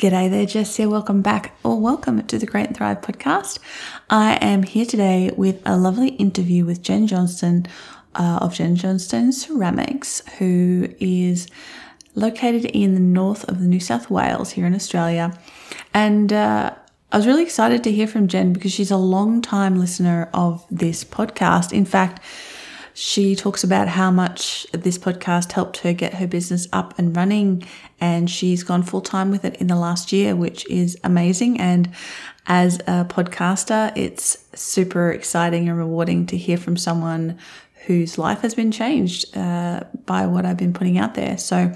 G'day there, Jess. Welcome back or welcome to the Create and Thrive podcast. I am here today with a lovely interview with Jenn Johnston uh, of Jenn Johnston Ceramics, who is located in the north of New South Wales here in Australia. And uh, I was really excited to hear from Jenn because she's a long time listener of this podcast. In fact, she talks about how much this podcast helped her get her business up and running, and she's gone full time with it in the last year, which is amazing. And as a podcaster, it's super exciting and rewarding to hear from someone whose life has been changed uh, by what I've been putting out there. So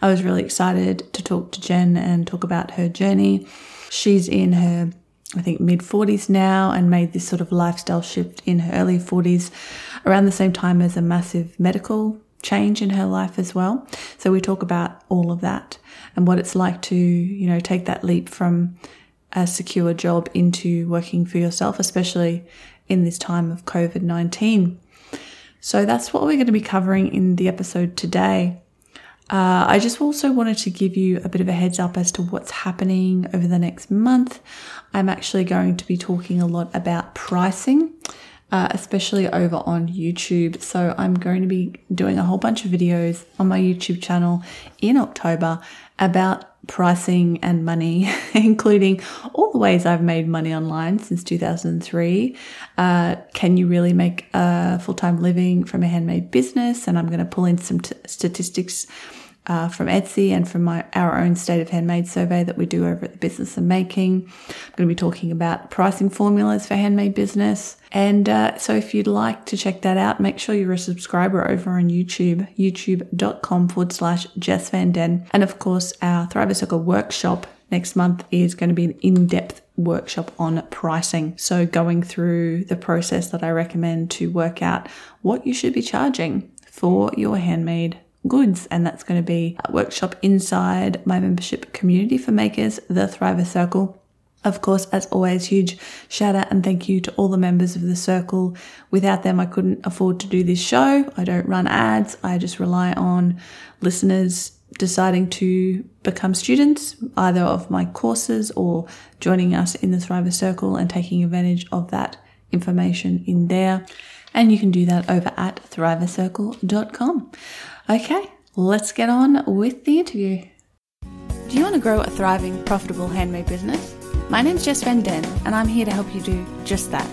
I was really excited to talk to Jenn and talk about her journey. She's in her I think mid 40s now and made this sort of lifestyle shift in her early 40s around the same time as a massive medical change in her life as well. So we talk about all of that and what it's like to, you know, take that leap from a secure job into working for yourself, especially in this time of COVID 19. So that's what we're going to be covering in the episode today. Uh, I just also wanted to give you a bit of a heads up as to what's happening over the next month. I'm actually going to be talking a lot about pricing, uh, especially over on YouTube. So I'm going to be doing a whole bunch of videos on my YouTube channel in October about pricing and money, including all the ways I've made money online since 2003. Uh, can you really make a full time living from a handmade business? And I'm going to pull in some t- statistics uh, from Etsy and from my our own state of handmade survey that we do over at the Business of Making. I'm going to be talking about pricing formulas for handmade business. And uh, so if you'd like to check that out, make sure you're a subscriber over on YouTube, youtube.com forward slash Jess Van Den. And of course, our Thriver Circle workshop next month is going to be an in-depth workshop on pricing. So going through the process that I recommend to work out what you should be charging for your handmade goods, and that's going to be a workshop inside my membership community for makers, the Thriver Circle. Of course, as always, huge shout out and thank you to all the members of the circle. Without them, I couldn't afford to do this show. I don't run ads. I just rely on listeners deciding to become students either of my courses or joining us in the Thriver Circle and taking advantage of that information in there. And you can do that over at thrivercircle.com. Okay, let's get on with the interview. Do you want to grow a thriving, profitable handmade business? My name's Jess Van Den, and I'm here to help you do just that.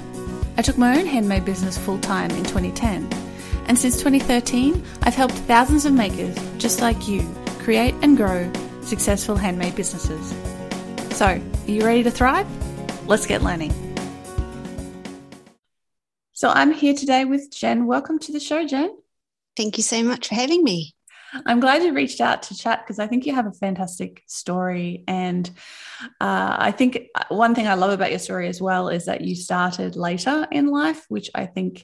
I took my own handmade business full time in 2010, and since 2013, I've helped thousands of makers just like you create and grow successful handmade businesses. So, are you ready to thrive? Let's get learning. So, I'm here today with Jenn. Welcome to the show, Jenn. Thank you so much for having me. I'm glad you reached out to chat because I think you have a fantastic story. And uh, I think one thing I love about your story as well is that you started later in life, which I think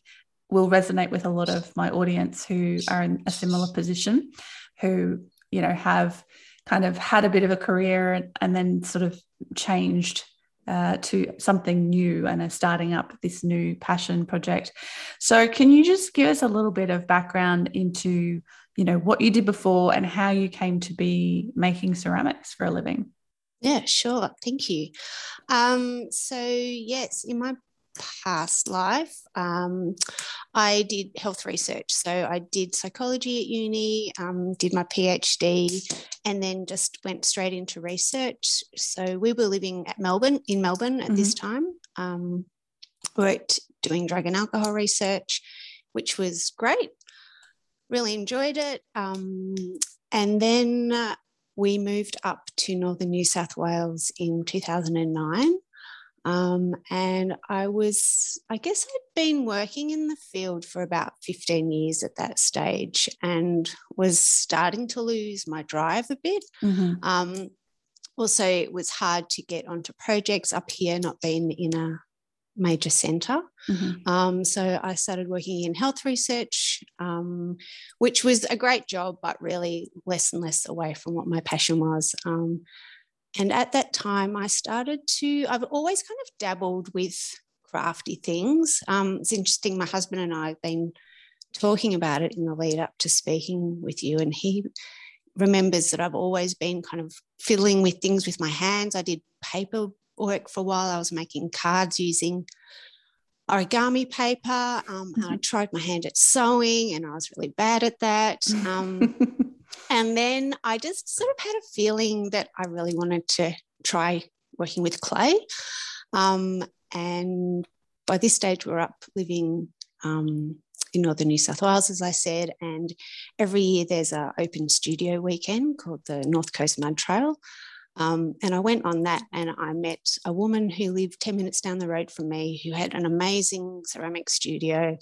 will resonate with a lot of my audience who are in a similar position, who, you know, have kind of had a bit of a career and, and then sort of changed uh, to something new and are starting up this new passion project. So, can you just give us a little bit of background into, you know, what you did before and how you came to be making ceramics for a living? Yeah, sure. Thank you. Um, so, yes, in my past life, um, I did health research. So I did psychology at uni, um, did my PhD, and then just went straight into research. So we were living at Melbourne, in Melbourne at mm-hmm. this time. Um, worked doing drug and alcohol research, which was great. Really enjoyed it. Um, and then uh, we moved up to northern New South Wales in 2009. Um, and I was, I guess I'd been working in the field for about 15 years at that stage and was starting to lose my drive a bit. Mm-hmm. Um, also, it was hard to get onto projects up here, not being in a major center. Mm-hmm. Um, so I started working in health research, um, which was a great job, but really less and less away from what my passion was. Um, and at that time, I started to, I've always kind of dabbled with crafty things. Um, it's interesting, my husband and I have been talking about it in the lead up to speaking with you, and he remembers that I've always been kind of fiddling with things with my hands. I did paper work for a while. I was making cards using origami paper. Um, mm-hmm. I tried my hand at sewing and I was really bad at that. Um, and then I just sort of had a feeling that I really wanted to try working with clay. Um, and by this stage, we're up living um, in northern New South Wales, as I said, and every year there's an open studio weekend called the North Coast Mud Trail. Um, and I went on that and I met a woman who lived 10 minutes down the road from me who had an amazing ceramic studio.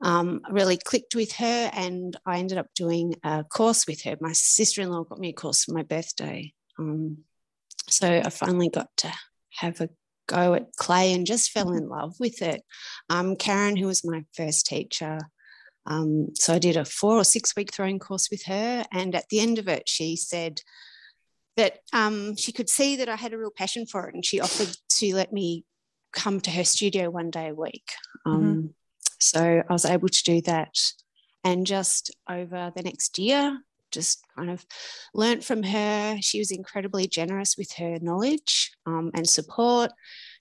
Um, really clicked with her and I ended up doing a course with her. My sister in law got me a course for my birthday. Um, so I finally got to have a go at clay and just fell in love with it. Um, Karen, who was my first teacher, um, so I did a four or six week throwing course with her. And at the end of it, she said that um, she could see that I had a real passion for it. And she offered to let me come to her studio one day a week. Um, mm-hmm. So I was able to do that. And just over the next year, just kind of learnt from her. She was incredibly generous with her knowledge um, and support.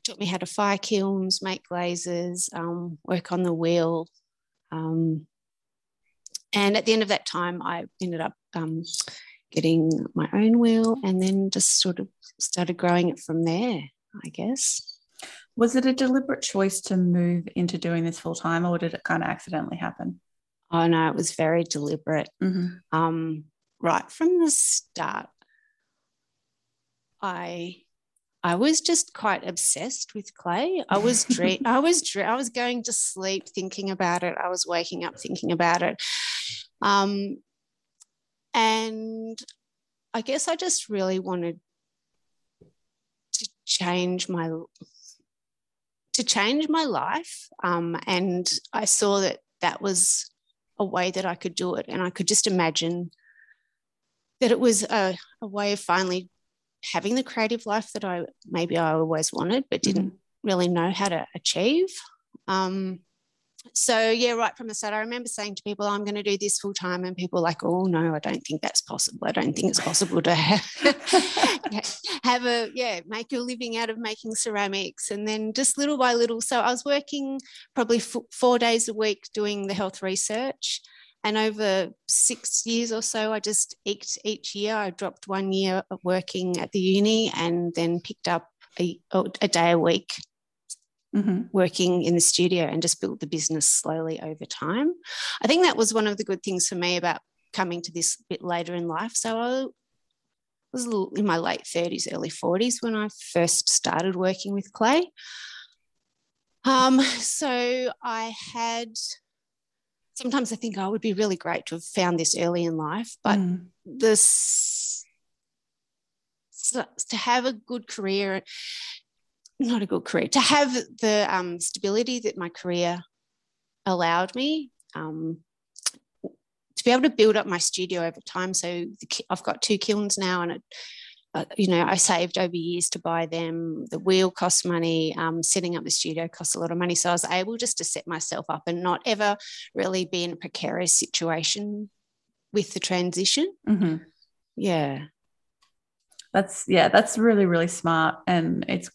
Taught me how to fire kilns, make glazes, um, work on the wheel. Um, and at the end of that time, I ended up um, getting my own wheel and then just sort of started growing it from there, I guess. Was it a deliberate choice to move into doing this full time or did it kind of accidentally happen? Oh no, it was very deliberate. Mm-hmm. Um, right from the start, I I was just quite obsessed with clay. I was dream I was I was going to sleep thinking about it. I was waking up thinking about it. Um, and I guess I just really wanted to change my to change my life. Um, and I saw that that was a way that I could do it. And I could just imagine that it was a, a way of finally having the creative life that I maybe I always wanted, but didn't mm-hmm. really know how to achieve. Um, so yeah, right from the start, I remember saying to people, "I'm going to do this full time," and people like, "Oh no, I don't think that's possible. I don't think it's possible to have, have a yeah, make a living out of making ceramics." And then just little by little, so I was working probably f- four days a week doing the health research. And over six years or so, I just eked each year. I dropped one year of working at the uni and then picked up a, a day a week mm-hmm. working in the studio and just built the business slowly over time. I think that was one of the good things for me about coming to this bit later in life. So I was in my late 30s, early 40s when I first started working with clay. Um, so I had sometimes I think oh, would be really great to have found this early in life, but mm. this to have a good career not a good career. To have the um, stability that my career allowed me um, to be able to build up my studio over time. So the, i've got two kilns now and it, uh, you know i saved over years to buy them. The wheel costs money. Um, setting up the studio costs a lot of money. So i was able just to set myself up and not ever really be in a precarious situation with the transition. Mm-hmm. yeah. That's yeah that's really really smart. And it's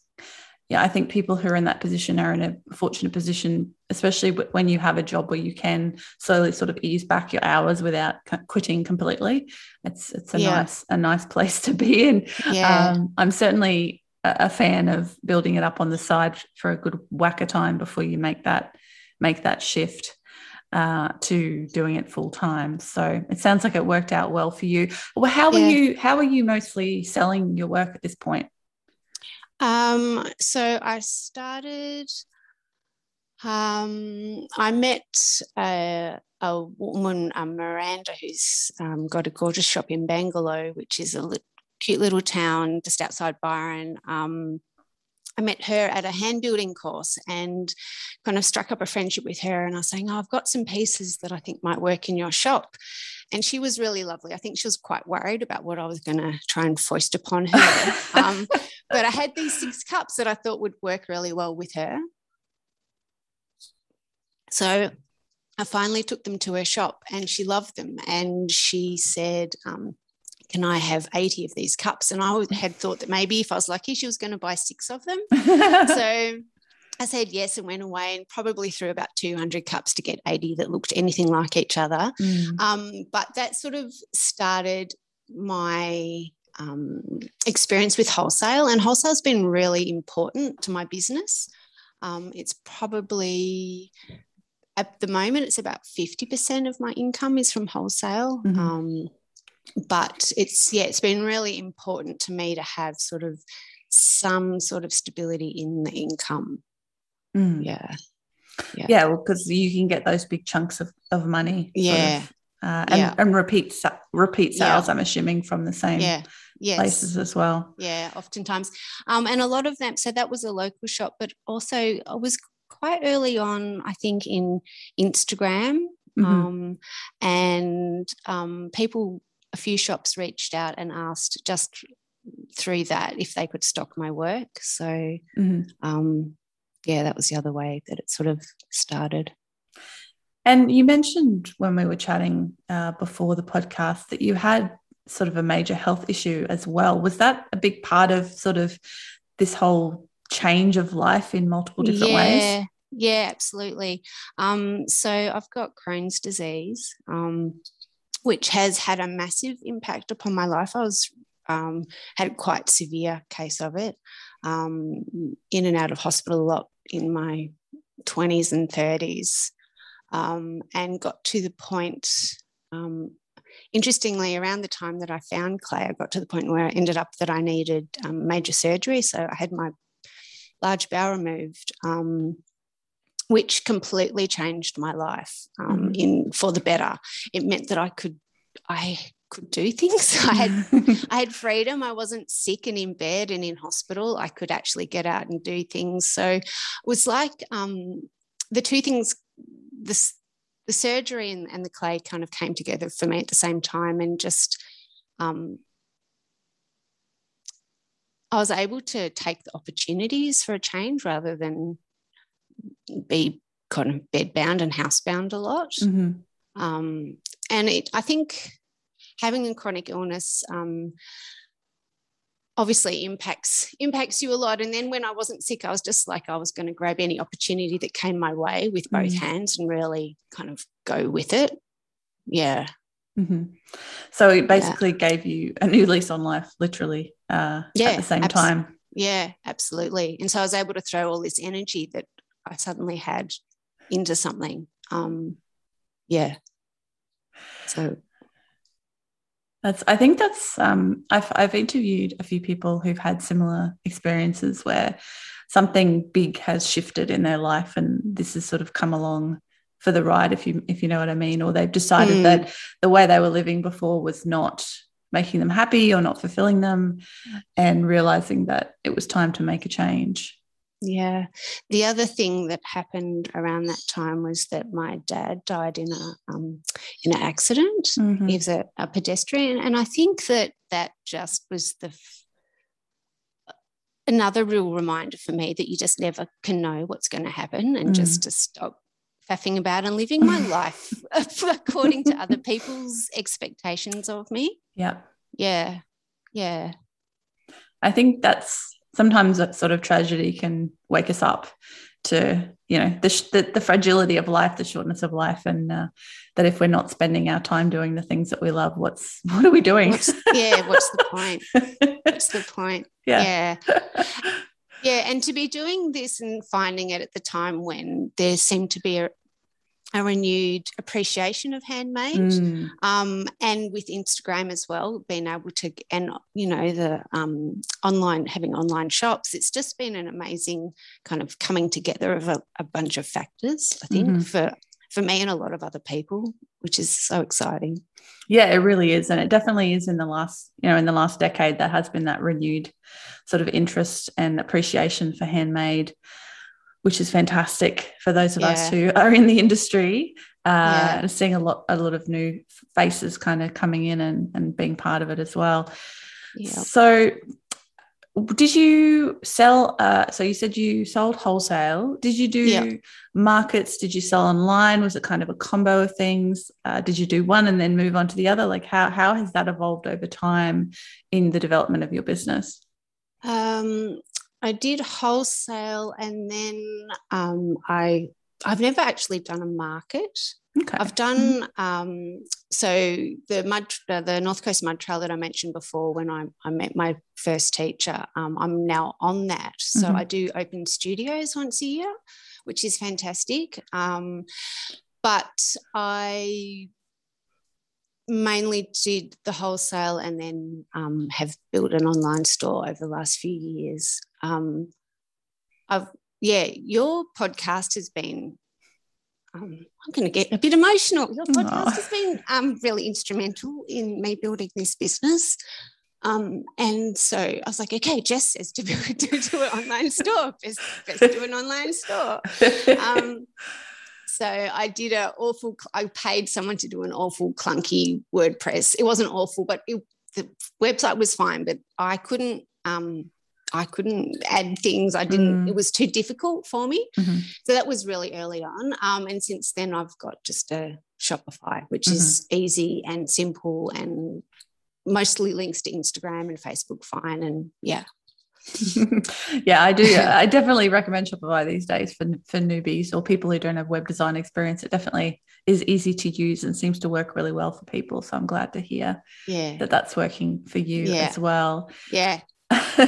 yeah, I think people who are in that position are in a fortunate position, especially when you have a job where you can slowly sort of ease back your hours without quitting completely. It's it's a yeah. nice a nice place to be in. Yeah. Um, I'm certainly a, fan of building it up on the side for a good whack of time before you make that make that shift. Uh, to doing it full time. So it sounds like it worked out well for you. Well, how yeah. are you? How are you mostly selling your work at this point? Um, so I started, um, I met a, a woman, um, Miranda, who's um, got a gorgeous shop in Bangalow, which is a li- cute little town just outside Byron. Um, I met her at a hand building course and kind of struck up a friendship with her. And I was saying, oh, I've got some pieces that I think might work in your shop. And she was really lovely. I think she was quite worried about what I was going to try and foist upon her. um, but I had these six cups that I thought would work really well with her. So I finally took them to her shop and she loved them. And she said, um, can I have 80 of these cups? And I had thought that maybe if I was lucky, she was going to buy six of them. so I said yes and went away and probably threw about 200 cups to get 80 that looked anything like each other. Mm. Um, but that sort of started my um, experience with wholesale, and wholesale has been really important to my business. Um, it's probably at the moment it's about 50% of my income is from wholesale. Mm-hmm. Um, but it's yeah, it's been really important to me to have sort of some sort of stability in the income. Mm. Yeah. Yeah, yeah well, because you can get those big chunks of, of money. Yeah. Of, uh, and, yeah. and repeat repeat sales, yeah. I'm assuming, from the same yeah. yes. places as well. Yeah, oftentimes. Um, and a lot of them, so that was a local shop, but also I was quite early on, I think, in Instagram. Mm-hmm. Um, and um, people, a few shops reached out and asked just through that if they could stock my work. So, mm-hmm. um, yeah, that was the other way that it sort of started. And you mentioned when we were chatting uh, before the podcast that you had sort of a major health issue as well. Was that a big part of sort of this whole change of life in multiple different yeah, ways? Yeah, absolutely. Um, so I've got Crohn's disease, um, which has had a massive impact upon my life. I was um, had quite severe case of it, um, in and out of hospital a lot in my 20s and 30s um, and got to the point, um, interestingly, around the time that I found clay, I got to the point where I ended up that I needed um, major surgery. So I had my large bowel removed, um, which completely changed my life um, mm-hmm. in for the better. It meant that I could, I could do things. I had I had freedom. I wasn't sick and in bed and in hospital. I could actually get out and do things. So it was like um, the two things this the surgery and, and the clay kind of came together for me at the same time and just um, I was able to take the opportunities for a change rather than be kind of bedbound and housebound a lot. Mm-hmm. Um, and it, I think having a chronic illness um, obviously impacts impacts you a lot. And then when i wasn't sick i was just like i was going to grab any opportunity that came my way with both mm. hands and really kind of go with it. Yeah. Mm-hmm. so it basically yeah. gave you a new lease on life literally uh, yeah, at the same abs- time. yeah absolutely. And so i was able to throw all this energy that i suddenly had into something. Um yeah. So that's I think that's um, I've I've interviewed a few people who've had similar experiences where something big has shifted in their life and this has sort of come along for the ride if you if you know what I mean or they've decided mm. that the way they were living before was not making them happy or not fulfilling them and realizing that it was time to make a change. Yeah. The other thing that happened around that time was that my dad died in a um, in an accident. Mm-hmm. He was a, a, pedestrian, and I think that that just was the f- another real reminder for me that you just never can know what's going to happen, and mm. just to stop faffing about and living my life according to other people's expectations of me. Yeah. Yeah. Yeah. I think that's sometimes that sort of tragedy can wake us up to you know the, the, the fragility of life the shortness of life and uh, that if we're not spending our time doing the things that we love what's what are we doing? What's, yeah what's the point? What's the point? Yeah. Yeah. Yeah and to be doing this and finding it at the time when there seemed to be a, a renewed appreciation of handmade mm. um, and with instagram as well being able to and you know the um, online having online shops it's just been an amazing kind of coming together of a, a bunch of factors i think mm-hmm. for for me and a lot of other people which is so exciting yeah it really is and it definitely is in the last you know in the last decade that has been that renewed sort of interest and appreciation for handmade which is fantastic for those of yeah. us who are in the industry. Uh, yeah. Seeing a lot, a lot of new faces kind of coming in and, and being part of it as well. Yeah. So, did you sell? Uh, so you said you sold wholesale. Did you do Yeah. markets? Did you sell online? Was it kind of a combo of things? Uh, did you do one and then move on to the other? Like how how has that evolved over time in the development of your business? Um, I did wholesale, and then um, I I've never actually done a market. Okay. I've done um, so the mud uh, the North Coast Mud Trail that I mentioned before when I, I met my first teacher. Um, I'm now on that, so Mhm. I do open studios once a year, which is fantastic. Um, but I mainly did the wholesale and then um, have built an online store over the last few years. Um, I've yeah, your podcast has been. Um, I'm going to get a bit emotional. Your podcast Aw. has been um, really instrumental in me building this business. Um, and so I was like, okay, Jess says to, build, to do an online store. Best, best do an online store um, so I did a awful. I paid someone to do an awful clunky WordPress. It wasn't awful, but it, the website was fine. But I couldn't. Um, I couldn't add things. I didn't. Mm. It was too difficult for me. Mhm. So that was really early on. Um, and since then, I've got just a Shopify, which is easy and simple and mostly links to Instagram and Facebook. Fine, and yeah, yeah, I do. I definitely recommend Shopify these days for for newbies or people who don't have web design experience. It definitely is easy to use and seems to work really well for people. So I'm glad to hear yeah, that that's working for you Yeah. as well. yeah.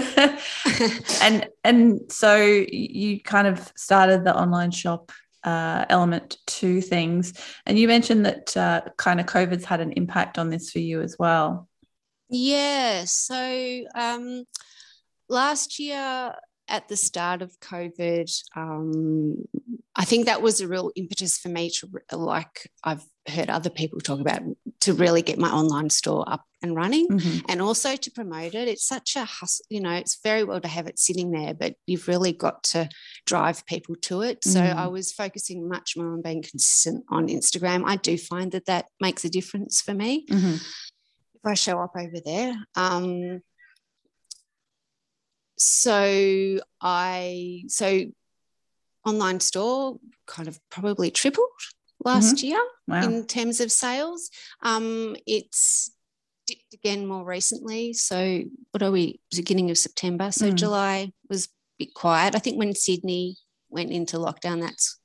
and and so you kind of started the online shop uh, element to things, and you mentioned that uh, kind of COVID's had an impact on this for you as well. Yeah. So um, last year at the start of COVID, um, I think that was a real impetus for me to, like, I've heard other people talk about, to really get my online store up and running Mhm. and also to promote it. It's such a hustle, you know, it's very well to have it sitting there, but you've really got to drive people to it. So Mm. I was focusing much more on being consistent on Instagram. I do find that that makes a difference for me Mhm. if I show up over there. Um, so I so online store kind of probably tripled last year Wow. in terms of sales. Um, it's dipped again more recently. So what are we? Beginning of September. So Mm. July was a bit quiet. I think when Sydney went into lockdown, that's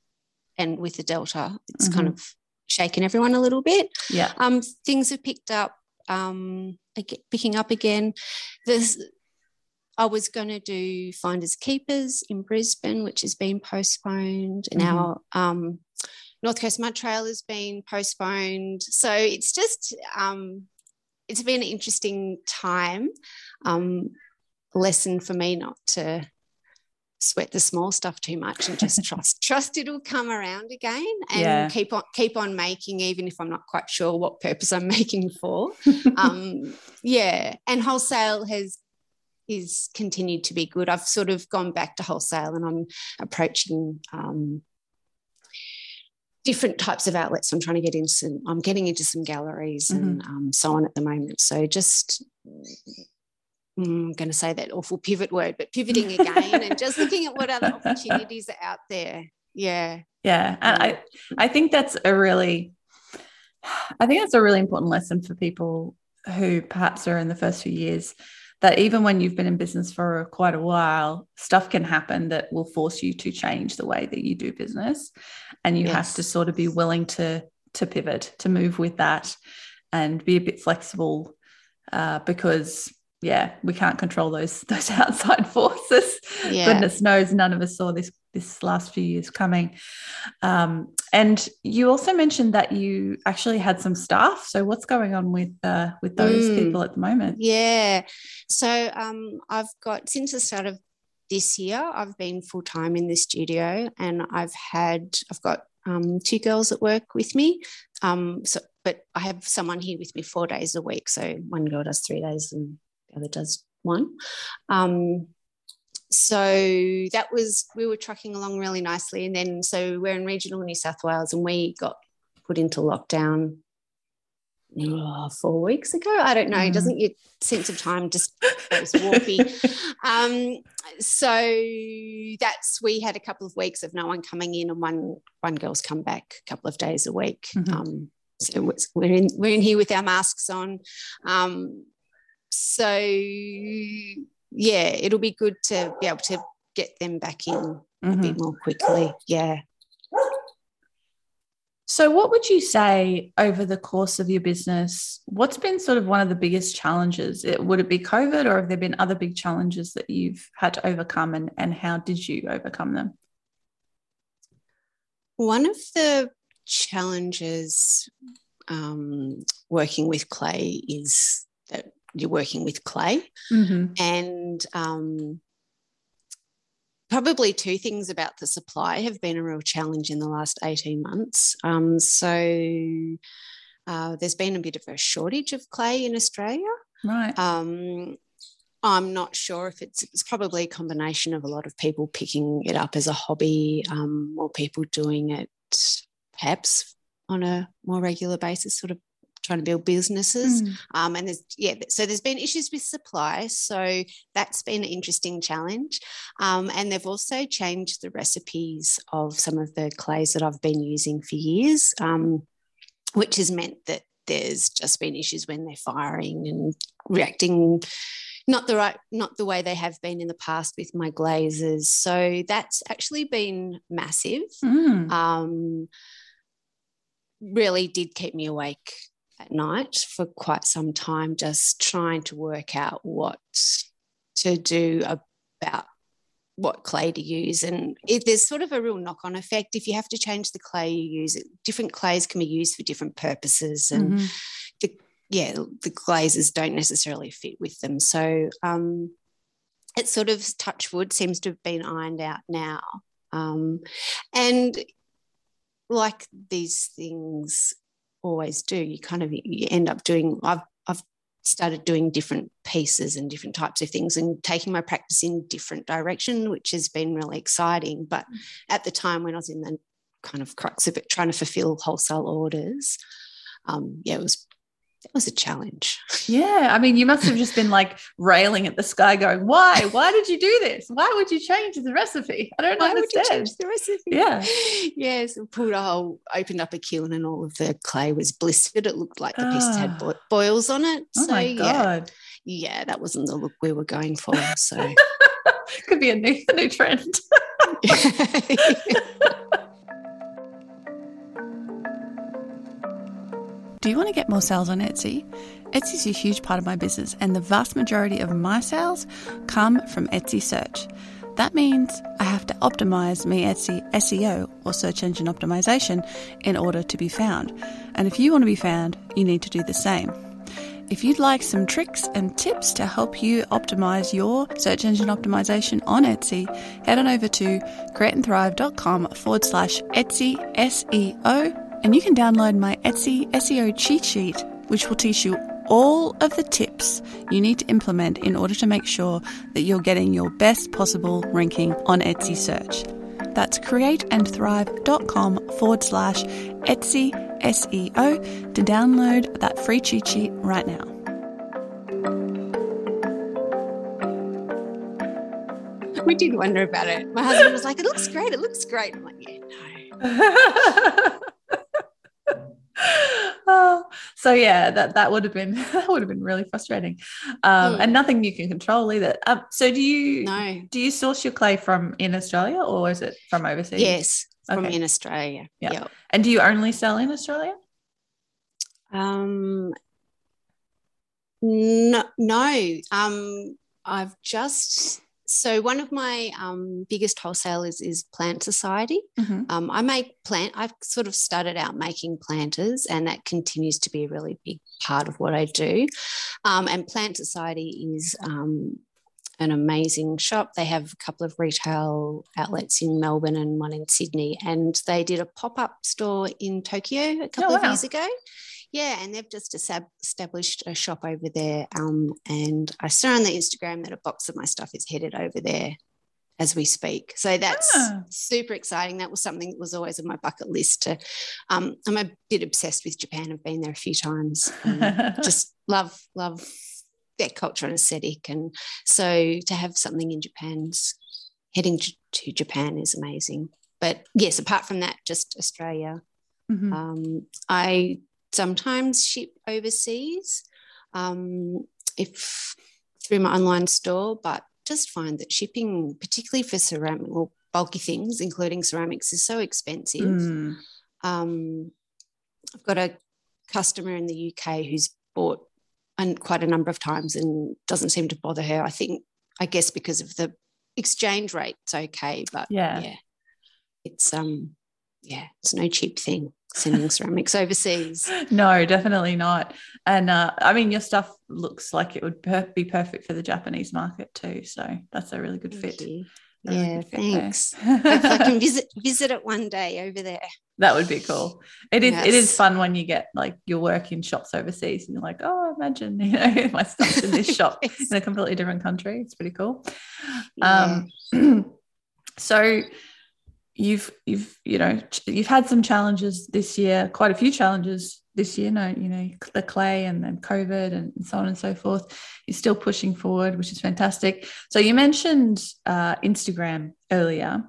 and with the Delta, it's kind Mhm. of shaken everyone a little bit yeah. um, things have picked up, um, picking up again. There's, I was going to do Finders Keepers in Brisbane, which has been postponed. And Mhm. our um, North Coast Mud Trail has been postponed. So it's just, um, it's been an interesting time. Um, lesson for me not to sweat the small stuff too much and just trust trust it'll come around again and Yeah. keep on keep on making even if I'm not quite sure what purpose I'm making for um yeah and wholesale has is continued to be good. I've sort of gone back to wholesale and I'm approaching um different types of outlets. I'm trying to get into some, I'm getting into some galleries and um, so on at the moment. So just Mm, I'm going to say that awful pivot word, but pivoting again and just looking at what other opportunities are out there. Yeah. Yeah, and I I think that's a really I think that's a really important lesson for people who perhaps are in the first few years that even when you've been in business for quite a while, stuff can happen that will force you to change the way that you do business, and you have to sort of be willing to to pivot, to move with that, and be a bit flexible, uh, because yeah, we can't control those those outside forces Yeah. goodness knows none of us saw this this last few years coming um, and you also mentioned that you actually had some staff so what's going on with uh, with those Mm. people at the moment Yeah. So um, I've got since the start of this year, I've been full time in the studio, and I've had I've got um, two girls that work with me. Um, so, but I have someone here with me four days a week. So one girl does three days, and the other does one. Um, so that was we were trucking along really nicely, and then so we're in regional New South Wales, and we got put into lockdown oh, four weeks ago. I don't know. Mm. Doesn't your sense of time just goes warpy? um, so that's we had a couple of weeks of no one coming in, and one one girl's come back a couple of days a week. Mm-hmm. Um, so we're in we're in here with our masks on. Um, so yeah, it'll be good to be able to get them back in mm-hmm. a bit more quickly. Yeah. So, what would you say over the course of your business? What's been sort of one of the biggest challenges? It, would it be COVID, or have there been other big challenges that you've had to overcome, and, and how did you overcome them? One of the challenges um, working with clay is that you're working with clay, mm-hmm. and um, probably two things about the supply have been a real challenge in the last 18 months. Um, so uh, there's been a bit of a shortage of clay in Australia. Right. Um, I'm not sure if it's, it's probably a combination of a lot of people picking it up as a hobby, um, or people doing it perhaps on a more regular basis, sort of trying to build businesses. Mm. Um, and there's yeah, so there's been issues with supply, so that's been an interesting challenge. Um, and they've also changed the recipes of some of the clays that I've been using for years, um, which has meant that there's just been issues when they're firing and reacting not the right not the way they have been in the past with my glazes so that's actually been massive mm. um, really did keep me awake at night for quite some time, just trying to work out what to do about what clay to use. And if there's sort of a real knock on effect. If you have to change the clay you use, different clays can be used for different purposes. And mm-hmm. the, yeah, the glazes don't necessarily fit with them. So um, it sort of touch wood seems to have been ironed out now. Um, and like these things always do. You kind of you end up doing. I've I've started doing different pieces and different types of things and taking my practice in different direction, which has been really exciting. But mm. at the time when I was in the kind of crux of it, trying to fulfill wholesale orders, um, yeah, it was that was a challenge. Yeah. I mean, you must have just been like railing at the sky, going, Why? Why did you do this? Why would you change the recipe? I don't Why understand. Would you change the recipe? Yeah. Yes. pulled a hole, opened up a kiln, and all of the clay was blistered. It looked like the pieces had ah. boils on it. Oh so, my God. Yeah, yeah, that wasn't the look we were going for. So could be a new, a new trend. Do you want to get more sales on Etsy? Etsy is a huge part of my business, and the vast majority of my sales come from Etsy search. That means I have to optimize my Etsy SEO or search engine optimization in order to be found. And if you want to be found, you need to do the same. If you'd like some tricks and tips to help you optimize your search engine optimization on Etsy, head on over to createandthrive.com forward slash Etsy SEO and you can download my Etsy SEO cheat sheet, which will teach you all of the tips you need to implement in order to make sure that you're getting your best possible ranking on Etsy search. That's createandthrive.com forward slash Etsy SEO to download that free cheat sheet right now. We did wonder about it. My husband was like, it looks great. It looks great. I'm like, yeah, no. oh, so yeah, that that would have been that would have been really frustrating, um, mm. and nothing you can control either. Um, so do you no. do you source your clay from in Australia or is it from overseas? Yes, from in Australia. Yeah. Yep. And do you only sell in Australia? Um, no, no. Um, I've just so one of my um, biggest wholesalers is Plant Society. Mm-hmm. Um, I make plant. I've sort of started out making planters, and that continues to be a really big part of what I do. Um, and Plant Society is um, an amazing shop. They have a couple of retail outlets in Melbourne and one in Sydney, and they did a pop up store in Tokyo a couple oh, wow. of years ago. Yeah, and they've just established a shop over there. Um, and I saw on the Instagram that a box of my stuff is headed over there as we speak. So that's Ah. super exciting. That was something that was always on my bucket list. To, um, I'm a bit obsessed with Japan. I've been there a few times. Um, just love love their culture and aesthetic, and so to have something in Japan's heading to, Japan is amazing. But yes, apart from that, just Australia. Mhm. Um, I sometimes ship overseas um, if through my online store, but just find that shipping, particularly for ceramic or bulky things, including ceramics, is so expensive. Mm. Um, I've got a customer in the UK who's bought and quite a number of times and doesn't seem to bother her. I think, I guess, because of the exchange rate, it's okay, but Yeah. yeah, it's um, yeah, it's no cheap thing sending ceramics overseas. No, definitely not. And uh, I mean, your stuff looks like it would per- be perfect for the Japanese market too. So that's a really good Thank fit. you. Yeah, good thanks. Hopefully I can visit visit it one day over there. That would be cool. It is. It is fun when you get like your work in shops overseas, and you're like, oh, imagine you know my stuff's in this shop in a completely different country. It's pretty cool. Yeah. Um, so you've you've you know you've had some challenges this year, quite a few challenges this year. No, you know the clay and then COVID and so on and so forth. You're still pushing forward, which is fantastic. So you mentioned uh, Instagram earlier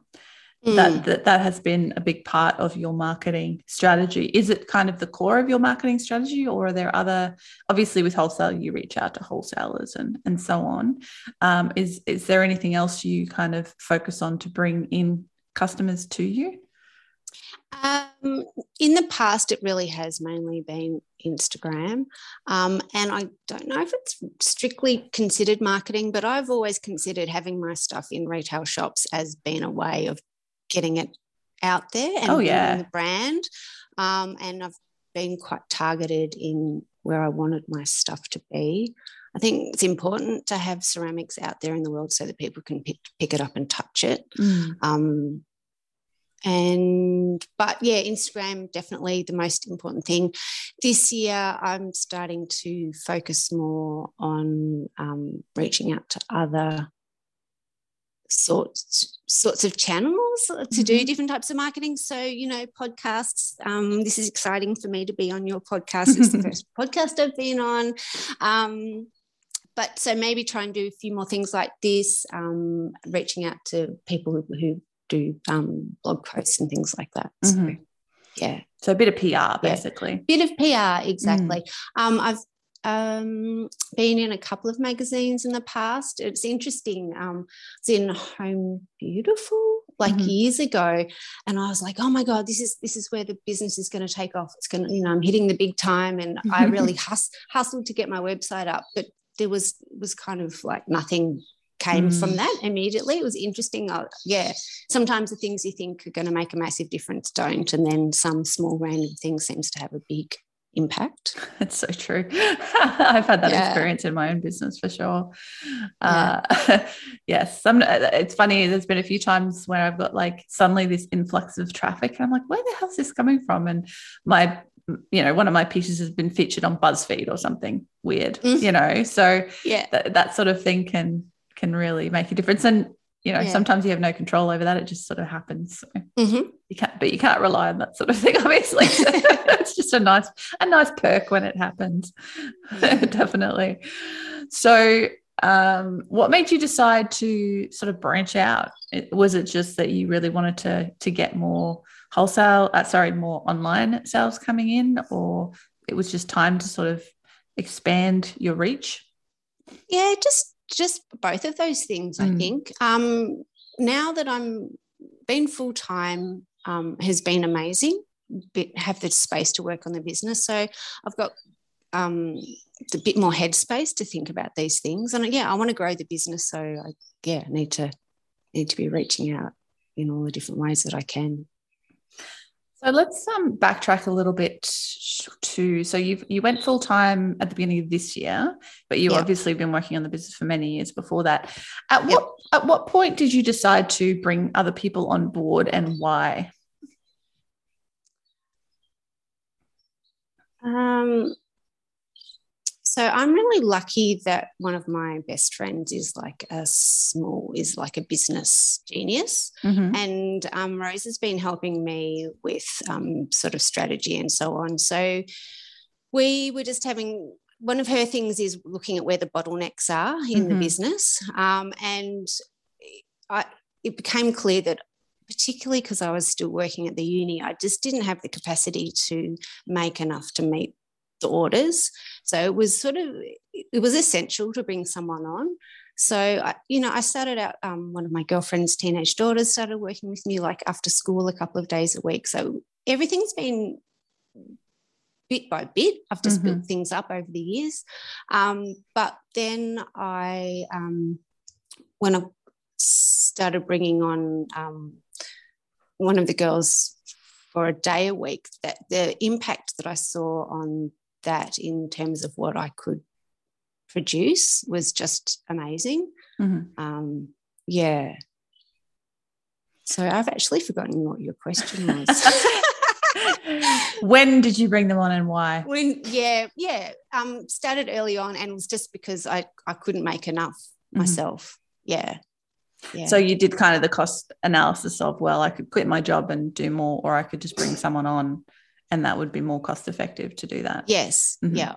Mm. that, that that has been a big part of your marketing strategy is it kind of the core of your marketing strategy or are there other obviously with wholesale you reach out to wholesalers and and so on um, is is there anything else you kind of focus on to bring in customers to you Um, in the past, it really has mainly been Instagram. Um, and I don't know if it's strictly considered marketing, but I've always considered having my stuff in retail shops as being a way of getting it out there and Oh, building yeah. the brand. Um, and I've been quite targeted in where I wanted my stuff to be. I think it's important to have ceramics out there in the world so that people can pick, pick it up and touch it. Um, and but yeah, Instagram definitely the most important thing. This year, I'm starting to focus more on um, reaching out to other sorts sorts of channels to do Mhm. different types of marketing. So you know, podcasts. Um, this is exciting for me to be on your podcast. It's the first podcast I've been on. Um, but so maybe try and do a few more things like this, um, reaching out to people who, who do um, blog posts and things like that. So, Mhm. yeah, so a bit of pr basically bit of PR, exactly. Um, I've um, been in a couple of magazines in the past. It's interesting. Um, it's in Home Beautiful like Mhm. years ago, and I was like, "Oh my god, this is this is where the business is going to take off. It's going to, you know, I'm hitting the big time." And I really hus- hustled to get my website up, but there was was kind of like nothing came from Mm. that immediately. It was interesting. I, yeah, sometimes the things you think are going to make a massive difference don't, and then some small random thing seems to have a big impact. It's so true. I've had that Yeah. experience in my own business for sure. Uh, yes, some, it's funny. There's been a few times where I've got like suddenly this influx of traffic, and I'm like, where the hell's this coming from? And my, you know, one of my pieces has been featured on BuzzFeed or something weird, Mm. you know. So Yeah, that that sort of thing can can really make a difference. And you know, Yeah. sometimes you have no control over that. It just sort of happens. So Mhm. you can't, but you can't rely on that sort of thing. Obviously, it's just a nice a nice perk when it happens. Definitely. So, um, what made you decide to sort of branch out? Was it just that you really wanted to to get more wholesale? Uh, sorry, more online sales coming in, or it was just time to sort of expand your reach? yeah, just just both of those things. I Mm. think. Um, now that I'm been full time um, has been amazing. Bit, have the space to work on the business, so I've got um, a bit more headspace to think about these things. And yeah, I want to grow the business, so I yeah need to need to be reaching out in all the different ways that I can. So let's um, backtrack a little bit to so you you went full time at the beginning of this year, but you Yeah. obviously been working on the business for many years before that. At what at what point did you decide to bring other people on board and why? Um, so I'm really lucky that one of my best friends is like a small, is like a business genius. Mhm. And um, Rose has been helping me with um, sort of strategy and so on. So we were just having one of her things is looking at where the bottlenecks are in the Mhm. business. Um, and I, it became clear that particularly because I was still working at the uni, I just didn't have the capacity to make enough to meet the orders. So it was sort of it was essential to bring someone on. So I, you know, I started out. Um, one of my girlfriend's teenage daughters started working with me, like after school, a couple of days a week. So everything's been bit by bit. I've just built things up over the years. Um, but then I, um, when I started bringing on um, one of the girls for a day a week, that the impact that I saw on that in terms of what I could produce was just amazing. Mhm. Um, yeah. So I've actually forgotten what your question was. when did you bring them on and why? when yeah yeah um started early on and it was just because i i couldn't make enough Mhm. myself yeah yeah So you did kind of the cost analysis of, well, I could quit my job and do more, or I could just bring someone on and that would be more cost effective to do that. yes Mhm. yeah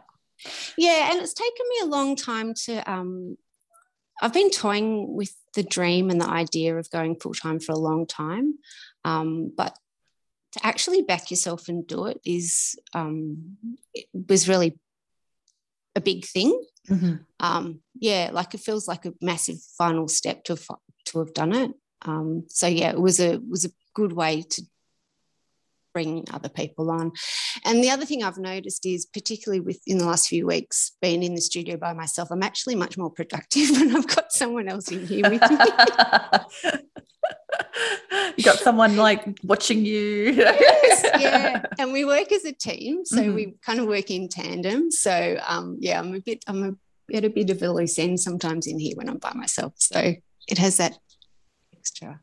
yeah and it's taken me a long time to um i've been toying with the dream and the idea of going full-time for a long time um but to actually back yourself and do it is um it was really a big thing Mhm. um, yeah, like it feels like a massive final step to have, to have done it. Um, so yeah, it was a was a good way to bring other people on. And the other thing I've noticed is, particularly within the last few weeks, being in the studio by myself, I'm actually much more productive when I've got someone else in here with me. you got someone like watching you. yes, yeah. And we work as a team, so Mhm. we kind of work in tandem. So um, yeah, I'm a bit, I'm a, at a bit of a loose end sometimes in here when I'm by myself. So it has that extra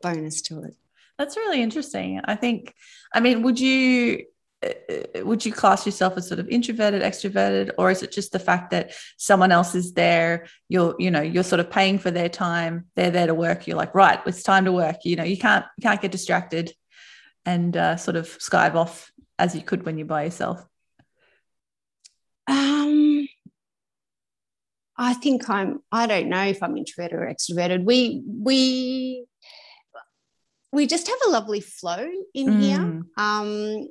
bonus to it. That's really interesting. I think, I mean, would you uh, would you class yourself as sort of introverted, extroverted, or is it just the fact that someone else is there? You're, you know, you're sort of paying for their time. They're there to work. You're like, right, it's time to work. You know, you can't you can't get distracted and uh, sort of skive off as you could when you're by yourself. Um, I think I'm. I don't know if I'm introverted or extroverted. We we we just have a lovely flow in here. Mm. Um,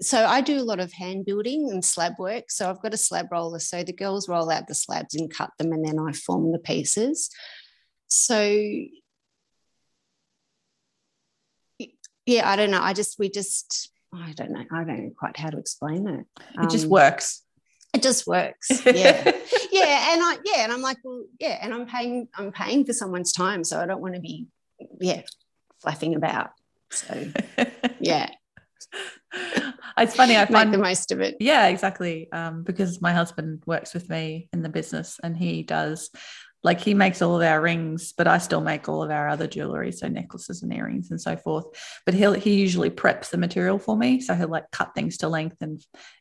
so I do a lot of hand building and slab work. So I've got a slab roller. So the girls roll out the slabs and cut them, and then I form the pieces. So yeah, I don't know. I just we just I don't know. I don't know quite how to explain it. It just Um, works. It just works. Yeah. yeah and i yeah and i'm like well yeah and i'm paying i'm paying for someone's time so i don't want to be yeah flapping about so yeah it's funny. I make find the most of it Yeah, exactly. Um, because my husband works with me in the business and he does like he makes all of our rings, but I still make all of our other jewelry, so necklaces and earrings and so forth. But he'll he usually preps the material for me. So he'll like cut things to length and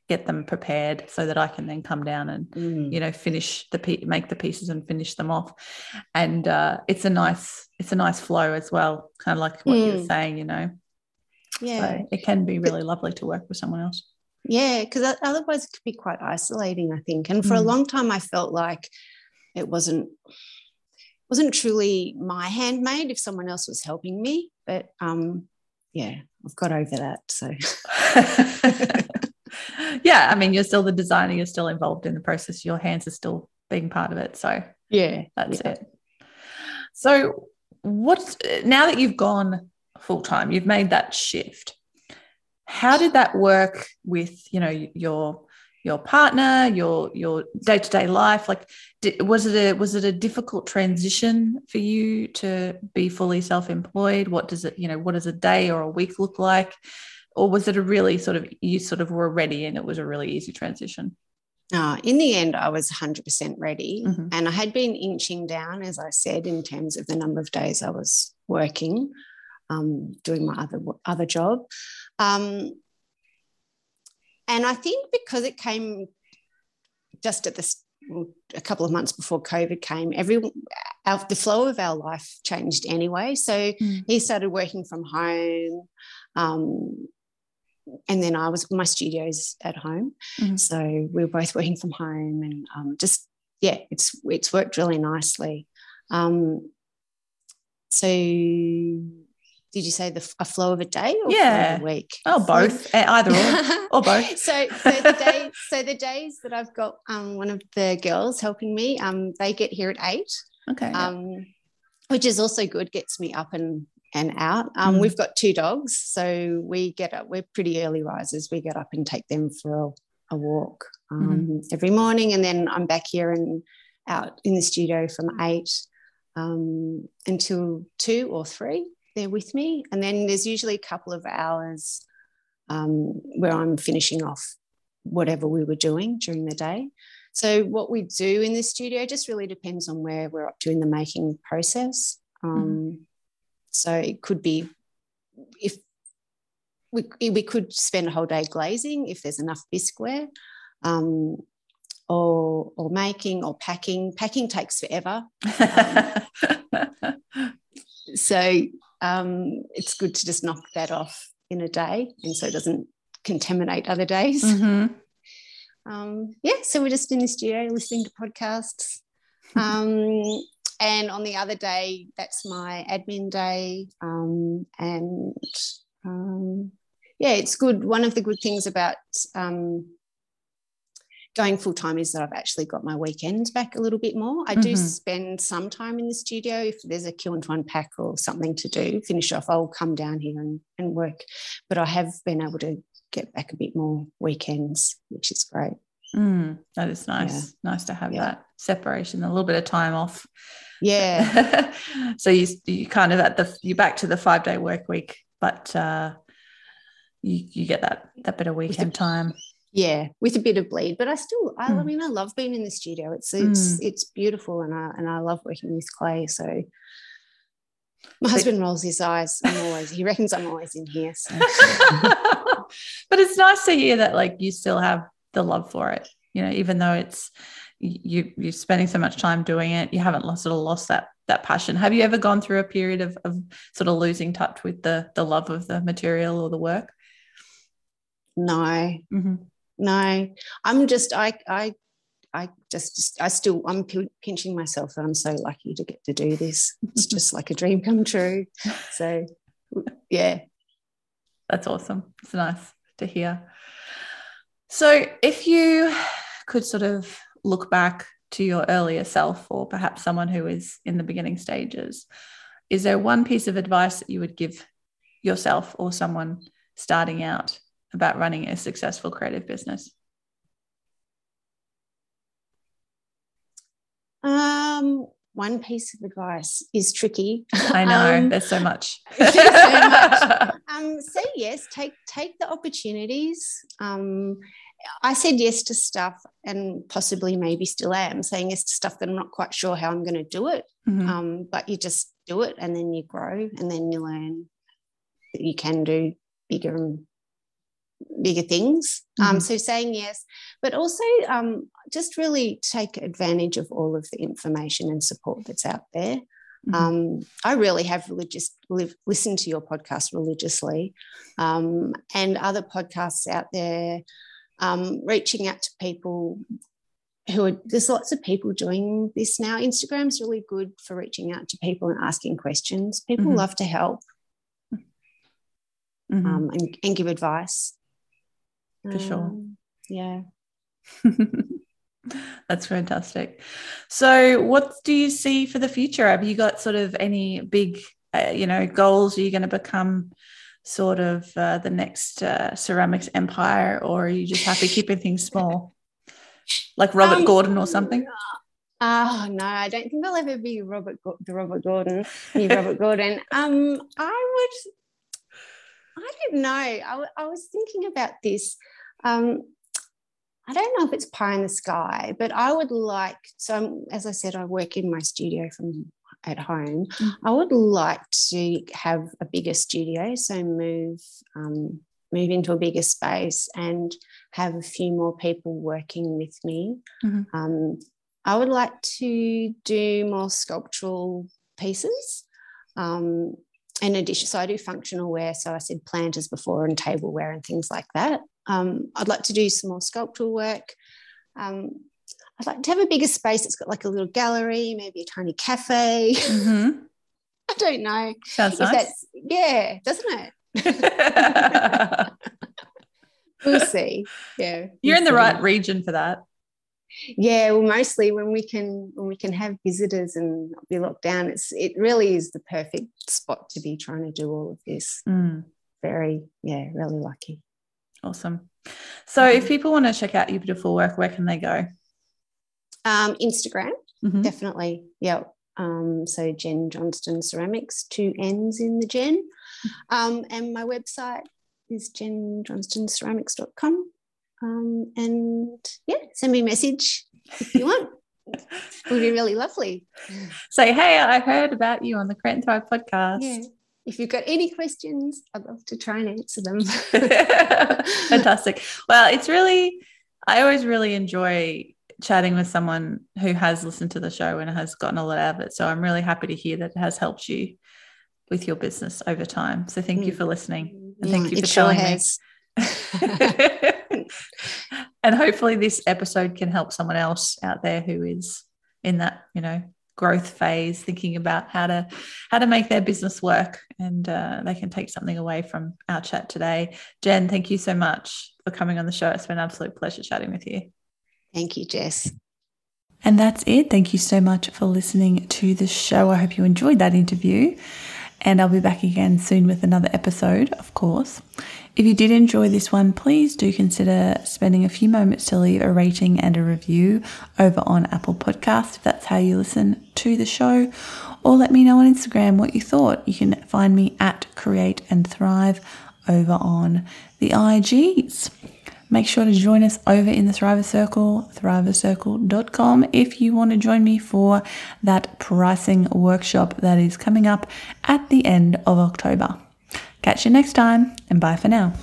get them prepared so that I can then come down and Mm. you know finish the pe- make the pieces and finish them off and uh, it's a nice it's a nice flow as well kind of like what you were Mm. saying you know yeah so it can be really lovely to work with someone else yeah because otherwise it could be quite isolating i think and for a Mm. long time i felt like it wasn't wasn't truly my handmade if someone else was helping me but um yeah i've got over that so yeah, I mean, you're still the designer, you're still involved in the process, your hands are still being part of it. So yeah that's yeah. it. So, what now that you've gone full time, you've made that shift. How did that work with you know your your partner, your your day to day life? Like, did, was it a was it a difficult transition for you to be fully self employed? What does it you know what does a day or a week look like? Or was it a really sort of you sort of were ready and it was a really easy transition? No, in the end, I was 100% ready. Mhm. And I had been inching down, as I said, in terms of the number of days I was working, um, doing my other, other job. Um, and I think because it came just at this a couple of months before COVID came, every our, the flow of our life changed anyway. So mm. he started working from home. Um, and then I was my studio's at home, mm-hmm. so we were both working from home, and um, just yeah, it's it's worked really nicely. Um, so, did you say the a flow of a day or yeah. a week? Oh, both, either or, or both. so, so the days, so the days that I've got um, one of the girls helping me, um, they get here at eight. Okay. Um, which is also good, gets me up and and out. Um, mm. We've got two dogs, so we get up. We're pretty early risers. We get up and take them for a, a walk um, mm. every morning, and then I'm back here and out in the studio from eight um, until two or three. They're with me, and then there's usually a couple of hours um, where I'm finishing off whatever we were doing during the day. So what we do in the studio just really depends on where we're up to in the making process. Um, mm. So it could be if we, we could spend a whole day glazing if there's enough bisqueware, um, or or making or packing. Packing takes forever. Um, so um, it's good to just knock that off in a day, and so it doesn't contaminate other days. Mm-hmm. Um, yeah, so we're just in the studio listening to podcasts. Um, and on the other day, that's my admin day. Um, and um, yeah, it's good. One of the good things about um, going full time is that I've actually got my weekends back a little bit more. I mm-hmm. do spend some time in the studio. If there's a kiln to unpack or something to do, finish off, I'll come down here and, and work. But I have been able to get back a bit more weekends, which is great. Mm, that is nice. Yeah. Nice to have yeah. that separation, a little bit of time off. Yeah. so you you kind of at the you're back to the five day work week, but uh, you you get that that bit of weekend time. Yeah, with a bit of bleed, but I still I, mm. I mean I love being in the studio. It's it's mm. it's beautiful, and I and I love working with clay. So my husband rolls his eyes. I'm always he reckons I'm always in here. So. but it's nice to hear that like you still have the love for it you know even though it's you you're spending so much time doing it you haven't lost sort of lost that that passion have you ever gone through a period of, of sort of losing touch with the the love of the material or the work no mm-hmm. No i'm just i i I just, I still, I'm pinching myself that I'm so lucky to get to do this. It's just like a dream come true. So, yeah. That's awesome. It's nice to hear. So, if you could sort of look back to your earlier self, or perhaps someone who is in the beginning stages, is there one piece of advice that you would give yourself or someone starting out about running a successful creative business? Um, one piece of advice is tricky. I know um, there's so much. there's so much. Um, say yes. Take take the opportunities. Um, I said yes to stuff and possibly maybe still am saying yes to stuff that I'm not quite sure how I'm going to do it. Mm-hmm. Um, but you just do it and then you grow and then you learn that you can do bigger and bigger things. Um, mm-hmm. Um, so saying yes, but also um, just really take advantage of all of the information and support that's out there. Mm-hmm. Um, I really have religious live, listened to your podcast religiously, um, and other podcasts out there um, reaching out to people who are there's lots of people doing this now. Instagram's really good for reaching out to people and asking questions. People mm-hmm. love to help mm-hmm. um, and, and, give advice. For um, sure. Yeah. That's fantastic. So, what do you see for the future? Have you got sort of any big, uh, you know, goals? Are you going to become sort of uh, the next uh, ceramics empire, or are you just happy keeping things small, like Robert um, Gordon or something? Oh no, I don't think I'll ever be Robert the Robert Gordon. Be Robert Gordon. Um, I would. I don't know. I, I was thinking about this. Um, I don't know if it's pie in the sky, but I would like. So, as I said, I work in my studio from at home. Mm-hmm. I would like to have a bigger studio, so move um, move into a bigger space and have a few more people working with me. Mm-hmm. Um, I would like to do more sculptural pieces. Um, in addition, so I do functional wear. So I said planters before and tableware and things like that. Um, I'd like to do some more sculptural work. Um, I'd like to have a bigger space. It's got like a little gallery, maybe a tiny cafe. Mm-hmm. I don't know. Sounds nice. that's- yeah, doesn't it? We'll see. Yeah, You're in the we'll see. right region for that. Yeah, well, mostly when we can when we can have visitors and not be locked down, it's it really is the perfect spot to be trying to do all of this. Mm, Very, yeah, really lucky. awesome. So, if people want to check out your beautiful work, where can they go? Um, Instagram, Mhm. definitely. Yeah. Um, so Jenn Johnston Ceramics, two N's in the Jenn. Um, and my website is jennjohnstonceramics.com. Um, and yeah, send me a message if you want. it would be really lovely. Say, hey, I heard about you on the Create and Thrive podcast. Yeah. If you've got any questions, I'd love to try and answer them. Fantastic. Well, it's really, I always really enjoy chatting with someone who has listened to the show and has gotten a lot out of it. So I'm really happy to hear that it has helped you with your business over time. So thank you for listening. And thank you for sure telling me. has. and hopefully this episode can help someone else out there who is in that, you know, growth phase, thinking about how to how to make their business work, and uh, they can take something away from our chat today. Jenn, thank you so much for coming on the show. It's been an absolute pleasure chatting with you. Thank you, Jess. And that's it. Thank you so much for listening to the show. I hope you enjoyed that interview. And I'll be back again soon with another episode, of course. If you did enjoy this one, please do consider spending a few moments to leave a rating and a review over on Apple Podcasts, if that's how you listen to the show. Or let me know on Instagram what you thought. You can find me at Create and Thrive over on the IGs. Make sure to join us over in the Thriver Circle, thrivercircle.com, if you want to join me for that pricing workshop that is coming up at the end of October. Catch you next time, and bye for now.